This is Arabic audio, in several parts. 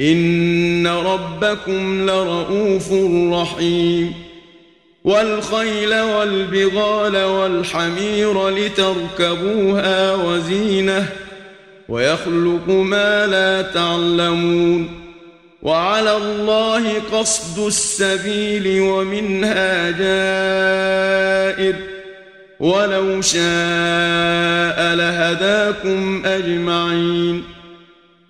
إن ربكم لرؤوف رحيم والخيل والبغال والحمير لتركبوها وزينه ويخلق ما لا تعلمون وعلى الله قصد السبيل ومنها جائر ولو شاء لهداكم أجمعين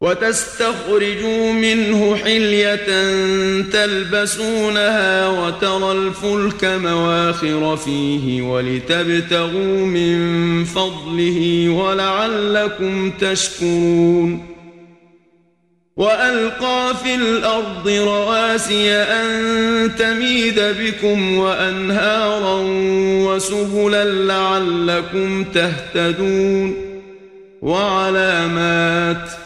وتستخرجوا منه حلية تلبسونها وترى الفلك مواخر فيه ولتبتغوا من فضله ولعلكم تشكرون. وألقى في الأرض رواسي أن تميد بكم وأنهارا وسبلا لعلكم تهتدون. وعلامات ۖ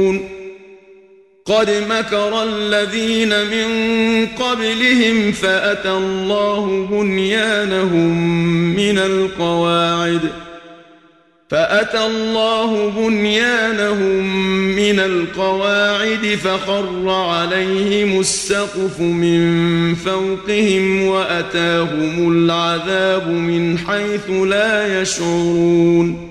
قد مكر الذين من قبلهم فأتى الله بنيانهم من القواعد ۖ. فأتى الله بنيانهم من القواعد فخر عليهم السقف من فوقهم وأتاهم العذاب من حيث لا يشعرون.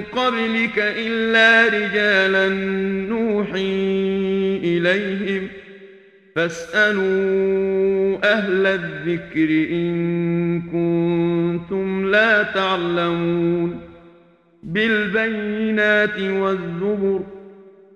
قبلك إلا رجالا نوحي إليهم. فاسألوا أهل الذكر إن كنتم لا تعلمون. بالبينات والزبر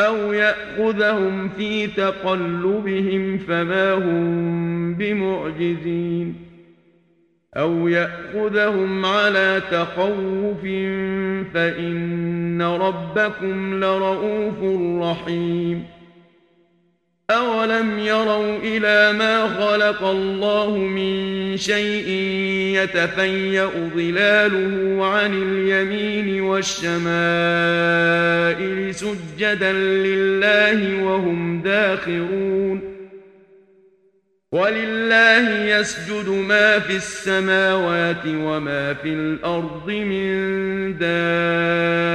أو يأخذهم في تقلبهم فما هم بمعجزين أو يأخذهم على تخوف فإن ربكم لرؤوف رحيم أولم يروا إلى ما خلق الله من شيء يتفيأ ظلاله عن اليمين والشمائل سجدا لله وهم داخرون ولله يسجد ما في السماوات وما في الأرض من دابة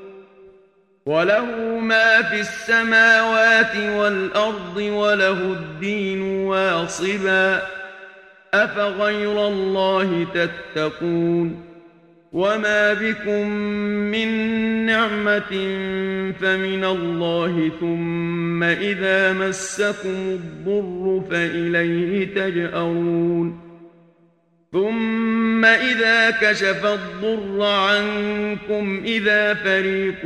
وله ما في السماوات والأرض وله الدين واصبا أفغير الله تتقون وما بكم من نعمة فمن الله ثم إذا مسكم الضر فإليه تجأرون ثم إذا كشف الضر عنكم إذا فريق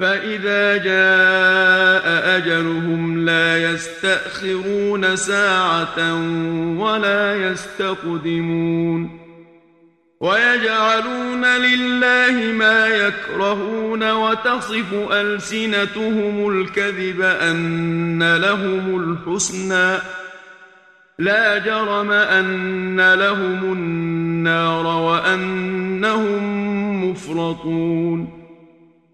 فإذا جاء أجلهم لا يستأخرون ساعة ولا يستقدمون ويجعلون لله ما يكرهون وتصف ألسنتهم الكذب أن لهم الحسنى لا جرم أن لهم النار وأنهم مفرطون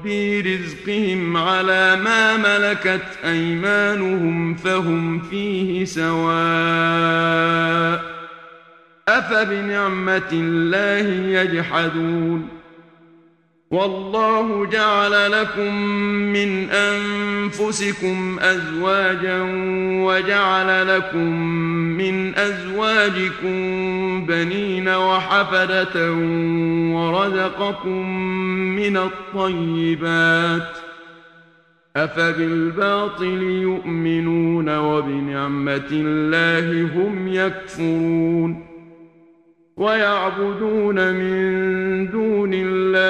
ربي رزقهم على ما ملكت أيمانهم فهم فيه سواء أفبنعمة الله يجحدون والله جعل لكم من أنفسكم أزواجا وجعل لكم من أزواجكم بنين وحفدة ورزقكم من الطيبات أفبالباطل يؤمنون وبنعمة الله هم يكفرون ويعبدون من دون الله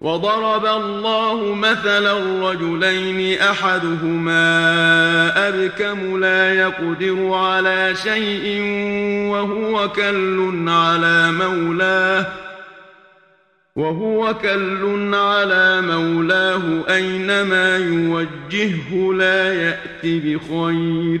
وضرب الله مثلا رجلين أحدهما أبكم لا يقدر على شيء وهو كل على مولاه وهو كل على مولاه أينما يوجهه لا يات بخير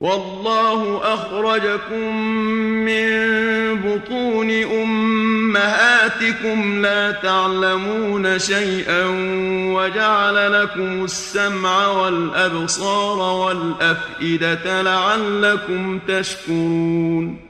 والله أخرجكم من بطون أمهاتكم لا تعلمون شيئا وجعل لكم السمع والأبصار والأفئدة لعلكم تشكرون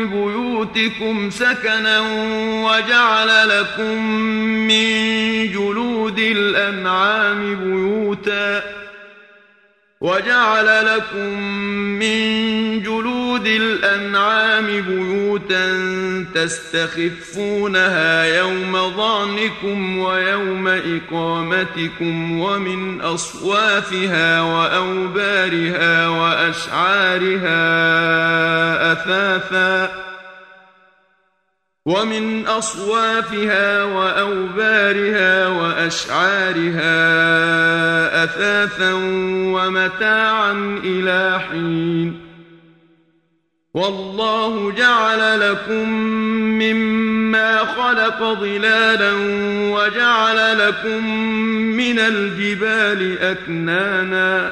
بيوتكم سكنا وجعل لكم من جلود الأنعام بيوتا وجعل لكم من جلود الأنعام بيوتا تستخفونها يوم ظعنكم ويوم إقامتكم ومن أصوافها وأوبارها وأشعارها أثاثا ومن أصوافها وأوبارها وأشعارها أثاثا ومتاعا إلى حين. والله جعل لكم مما خلق ظلالا وجعل لكم من الجبال أكنانا.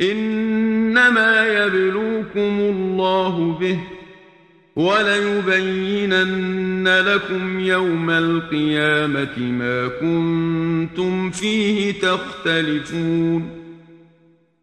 إنما يبلوكم الله به وليبينن لكم يوم القيامة ما كنتم فيه تختلفون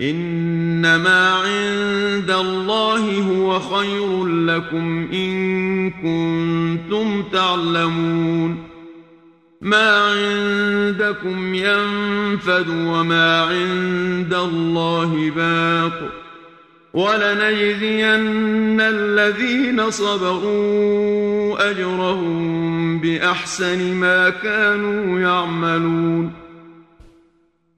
إنما عند الله هو خير لكم إن كنتم تعلمون. ما عندكم ينفد وما عند الله باق. ولنجزين الذين صبروا أجرهم بأحسن ما كانوا يعملون.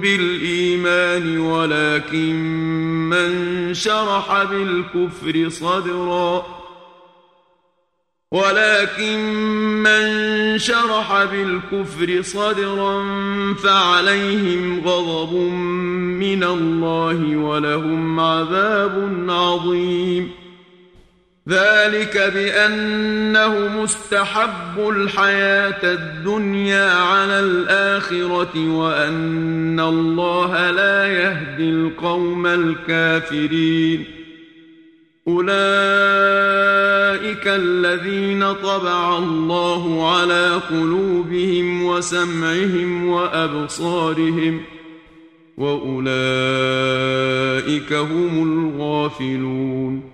بالإيمان ولكن من شرح بالكفر صدرا. ولكن من شرح بالكفر صدرا فعليهم غضب من الله ولهم عذاب عظيم. ذلك بأنه مستحب الحياة الدنيا على الآخرة وأن الله لا يهدي القوم الكافرين. أولئك الذين طبع الله على قلوبهم وسمعهم وأبصارهم وأولئك هم الغافلون.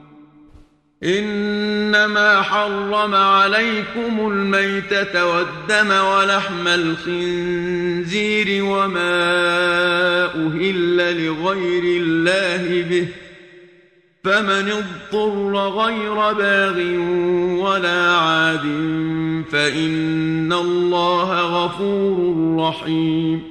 إنما حرم عليكم الميتة والدم ولحم الخنزير وما أهل لغير الله به فمن اضطر غير باغ ولا عاد فإن الله غفور رحيم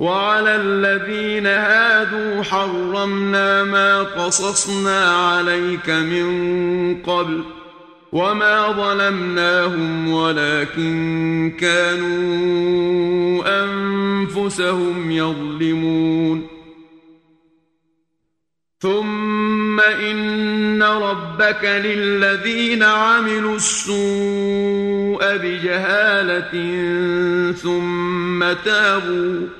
وعلى الذين هادوا حرمنا ما قصصنا عليك من قبل وما ظلمناهم ولكن كانوا أنفسهم يظلمون. ثم إن ربك للذين عملوا السوء بجهالة ثم تابوا